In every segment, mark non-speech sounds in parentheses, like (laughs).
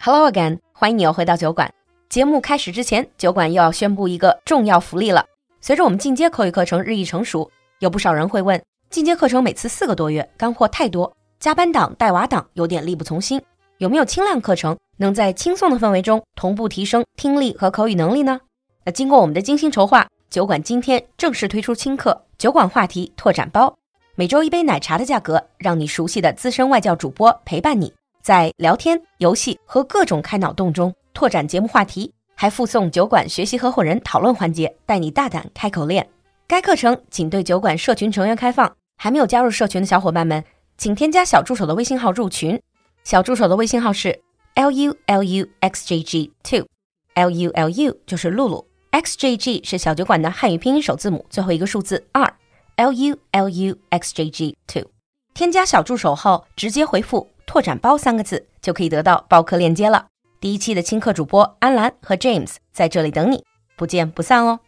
Hello again，欢迎你又回到酒馆。节目开始之前，酒馆又要宣布一个重要福利了。随着我们进阶口语课程日益成熟，有不少人会问：进阶课程每次四个多月，干货太多，加班党、带娃党有点力不从心。有没有轻量课程，能在轻松的氛围中同步提升听力和口语能力呢？那经过我们的精心筹划，酒馆今天正式推出轻课——酒馆话题拓展包。每周一杯奶茶的价格，让你熟悉的资深外教主播陪伴你，在聊天、游戏和各种开脑洞中拓展节目话题，还附送酒馆学习合伙人讨论环节，带你大胆开口练。该课程仅对酒馆社群成员开放，还没有加入社群的小伙伴们，请添加小助手的微信号入群。小助手的微信号是 l u l u x j g two，l u l u 就是露露，x j g 是小酒馆的汉语拼音首字母，最后一个数字二。L U L U X J G Two，添加小助手后，直接回复“拓展包”三个字，就可以得到报课链接了。第一期的轻课主播安兰和 James 在这里等你，不见不散哦。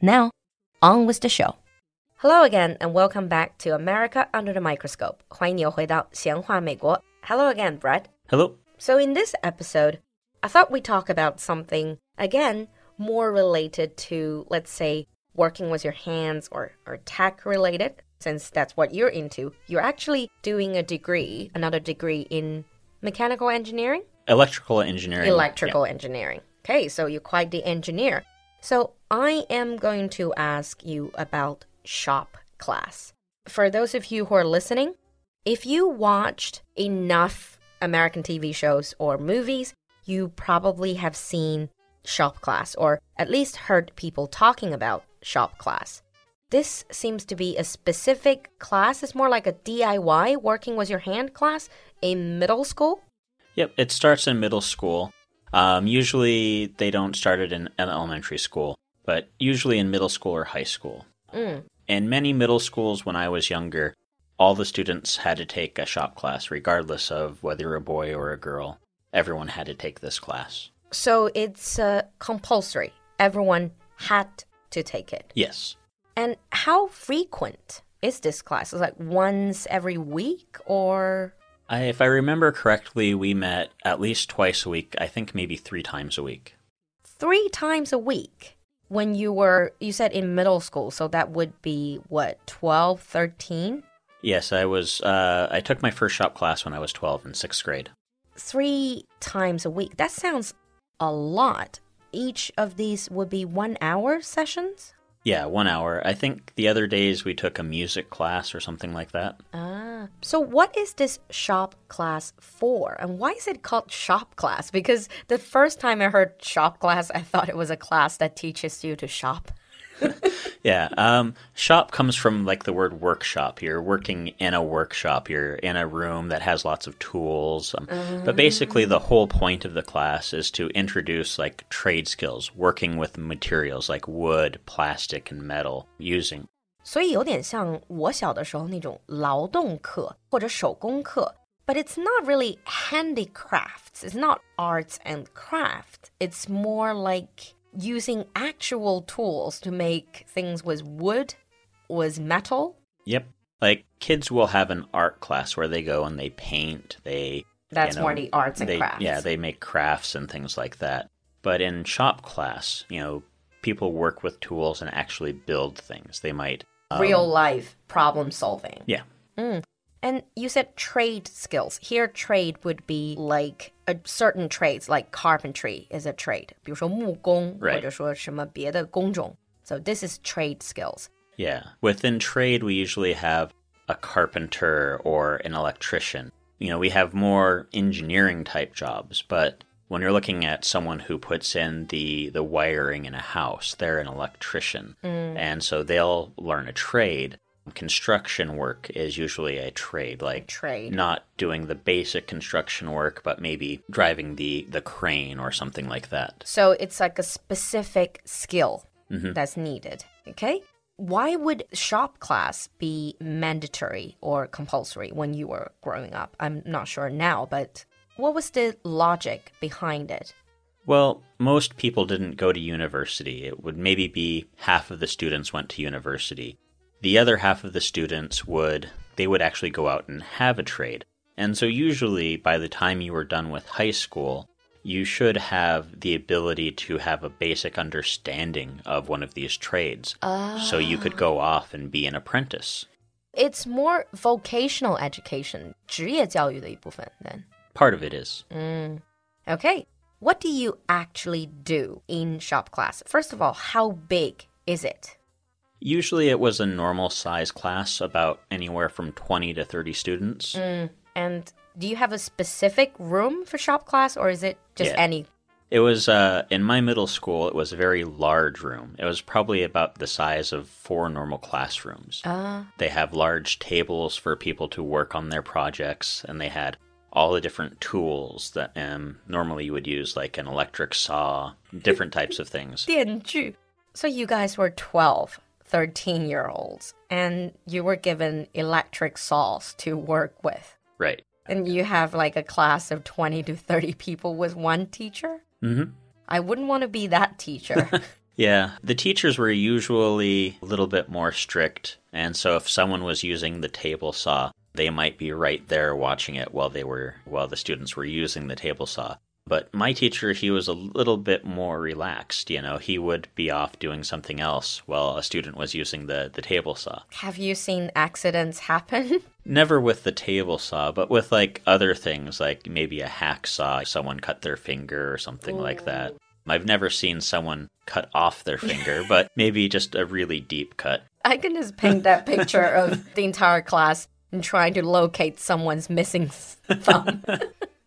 Now on with the show. Hello again and welcome back to America Under the Microscope. 欢迎你又回到闲话美国。Hello again, Brett. Hello. So in this episode, I thought we'd talk about something again more related to, let's say, working with your hands or, or tech related, since that's what you're into, you're actually doing a degree, another degree in mechanical engineering? Electrical engineering. Electrical yeah. engineering. Okay, so you're quite the engineer. So I am going to ask you about shop class. For those of you who are listening, if you watched enough American TV shows or movies, you probably have seen shop class or at least heard people talking about shop class. This seems to be a specific class. It's more like a DIY, working with your hand class in middle school. Yep, it starts in middle school. Um, usually they don't start it in elementary school, but usually in middle school or high school. Mm. In many middle schools when I was younger, all the students had to take a shop class, regardless of whether you're a boy or a girl. Everyone had to take this class. So it's uh, compulsory. Everyone had to take it. Yes. And how frequent is this class? Is like once every week or? I, if I remember correctly, we met at least twice a week. I think maybe three times a week. Three times a week? When you were, you said in middle school, so that would be what, 12, 13? Yes, I was, uh, I took my first shop class when I was 12 in sixth grade. Three times a week. That sounds a lot each of these would be one hour sessions? Yeah, one hour. I think the other days we took a music class or something like that. Ah. So, what is this shop class for? And why is it called shop class? Because the first time I heard shop class, I thought it was a class that teaches you to shop. (laughs) yeah. Um, shop comes from like the word workshop. You're working in a workshop. You're in a room that has lots of tools. Um, But basically, the whole point of the class is to introduce like trade skills, working with materials like wood, plastic, and metal, using. 所以有点像我小的时候那种劳动课或者手工课。But it's not really handicrafts. It's not arts and craft. It's more like using actual tools to make things with wood, with metal. Yep. Like kids will have an art class where they go and they paint, they That's you know, more the arts and they, crafts. Yeah, they make crafts and things like that. But in shop class, you know, people work with tools and actually build things. They might um, real life problem solving. Yeah. Mm. And you said trade skills. Here, trade would be like a certain trades, like carpentry is a trade. 比如说木工, right. 或者说什么别的工种. So this is trade skills. Yeah. Within trade, we usually have a carpenter or an electrician. You know, we have more engineering type jobs, but when you're looking at someone who puts in the the wiring in a house, they're an electrician. Mm. And so they'll learn a trade construction work is usually a trade like trade. not doing the basic construction work but maybe driving the the crane or something like that. So it's like a specific skill mm -hmm. that's needed okay? Why would shop class be mandatory or compulsory when you were growing up? I'm not sure now but what was the logic behind it? Well, most people didn't go to university. It would maybe be half of the students went to university the other half of the students would they would actually go out and have a trade. And so usually by the time you were done with high school, you should have the ability to have a basic understanding of one of these trades. So you could go off and be an apprentice. It's more vocational education, 职业教育的一部分 then. Part of it is. Okay. What do you actually do in shop class? First of all, how big is it? Usually it was a normal size class, about anywhere from 20 to 30 students. And do you have a specific room for shop class or is it just Yeah. any? It was, uh, in my middle school, it was a very large room. It was probably about the size of four normal classrooms. Uh, They have large tables for people to work on their projects, and they had all the different tools that um, normally you would use, like an electric saw, different types of things. (laughs) 电锯. So you guys were 12, 13 year olds, and you were given electric saws to work with. Right. And you have like a class of 20 to 30 people with one teacher? hmm I wouldn't want to be that teacher. (laughs) Yeah, the teachers were usually a little bit more strict, and so if someone was using the table saw, they might be right there watching it while they were while the students were using the table saw. But my teacher, he was a little bit more relaxed, you know, he would be off doing something else while a student was using the, the table saw. have you seen accidents happen? (laughs) Never with the table saw, but with like other things, like maybe a hacksaw, someone cut their finger or something like that. I've never seen someone cut off their finger, (laughs) but maybe just a really deep cut. I can just paint that picture of the entire class and trying to locate someone's missing (laughs) thumb.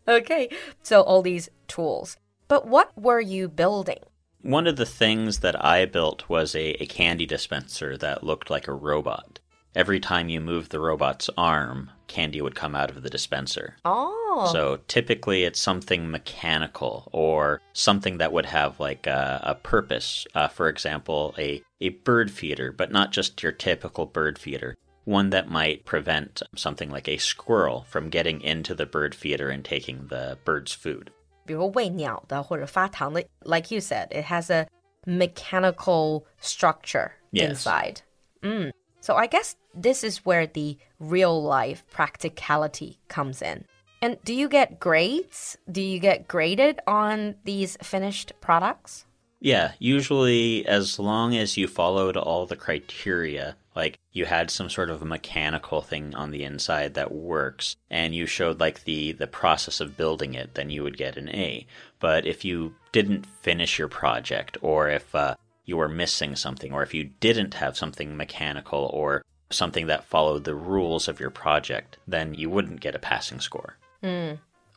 (laughs) okay, so all these tools. But what were you building? One of the things that I built was a, a candy dispenser that looked like a robot. Every time you moved the robot's arm, candy would come out of the dispenser. Oh, So typically it's something mechanical or something that would have like a, a purpose. Uh, for example, a, a bird feeder, but not just your typical bird feeder One that might prevent something like a squirrel from getting into the bird feeder and taking the bird's food. 比如喂鸟的或者发糖的, like you said, it has a mechanical structure Yes. inside. Mm. So I guess this is where the real life practicality comes in. And do you get grades? Do you get graded on these finished products? Yeah, usually as long as you followed all the criteria, like you had some sort of mechanical thing on the inside that works, and you showed like the the process of building it, then you would get an A. But if you didn't finish your project, or if uh, you were missing something, or if you didn't have something mechanical or something that followed the rules of your project, then you wouldn't get a passing score.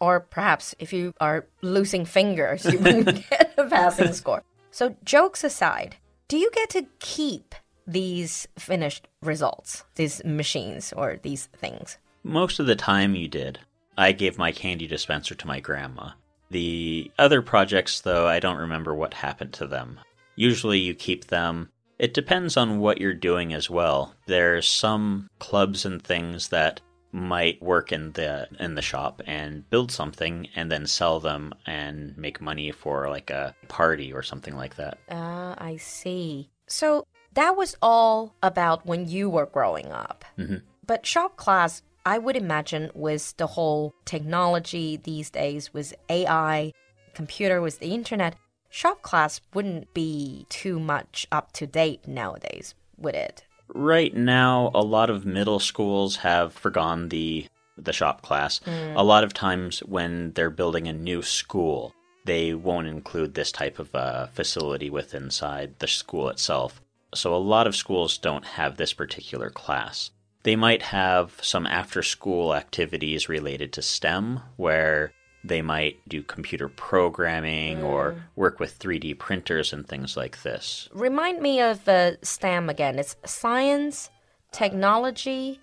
Or perhaps if you are losing fingers, you wouldn't (laughs) get a passing score. So, jokes aside, do you get to keep these finished results, these machines or these things? Most of the time you did. I gave my candy dispenser to my grandma. The other projects, though, I don't remember what happened to them. Usually you keep them. It depends on what you're doing as well. There's some clubs and things that might work in the in the shop and build something and then sell them and make money for like a party or something like that. Ah, I see. So, that was all about when you were growing up. Mhm. But shop class, I would imagine, with the whole technology these days, with AI, computer, with the internet, shop class wouldn't be too much up to date nowadays, would it? Right now, a lot of middle schools have forgone the the shop class. A lot of times, when they're building a new school, they won't include this type of uh, facility with inside the school itself. So a lot of schools don't have this particular class. They might have some after school activities related to STEM, where they might do computer programming or work with 3D printers and things like this. Remind me of uh, STEM again. It's science, technology,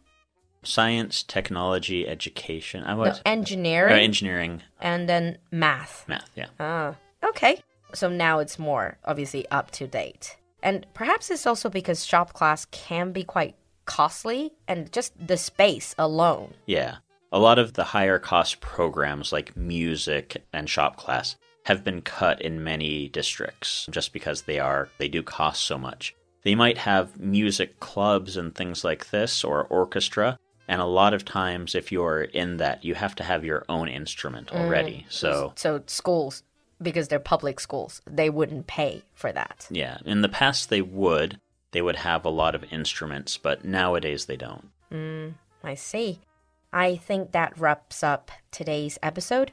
Science, technology, education. I no, was engineering, uh, engineering, and then math. math. Yeah. Ah, okay. So now it's more obviously up to date. And perhaps it's also because shop class can be quite costly and just the space alone. Yeah. A lot of the higher cost programs like music and shop class have been cut in many districts just because they are they do cost so much. They might have music clubs and things like this or orchestra, And a lot of times, if you're in that, you have to have your own instrument already. So, So schools, because they're public schools, they wouldn't pay for that. yeah, in the past, they would. They would have a lot of instruments, but nowadays they don't. Mm, I see. I think that wraps up today's episode.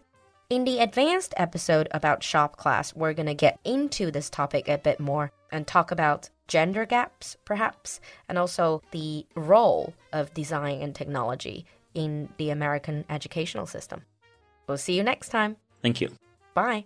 In the advanced episode about shop class, we're going to get into this topic a bit more and talk about gender gaps, perhaps, and also the role of design and technology in the American educational system. We'll see you next time. Thank you. Bye.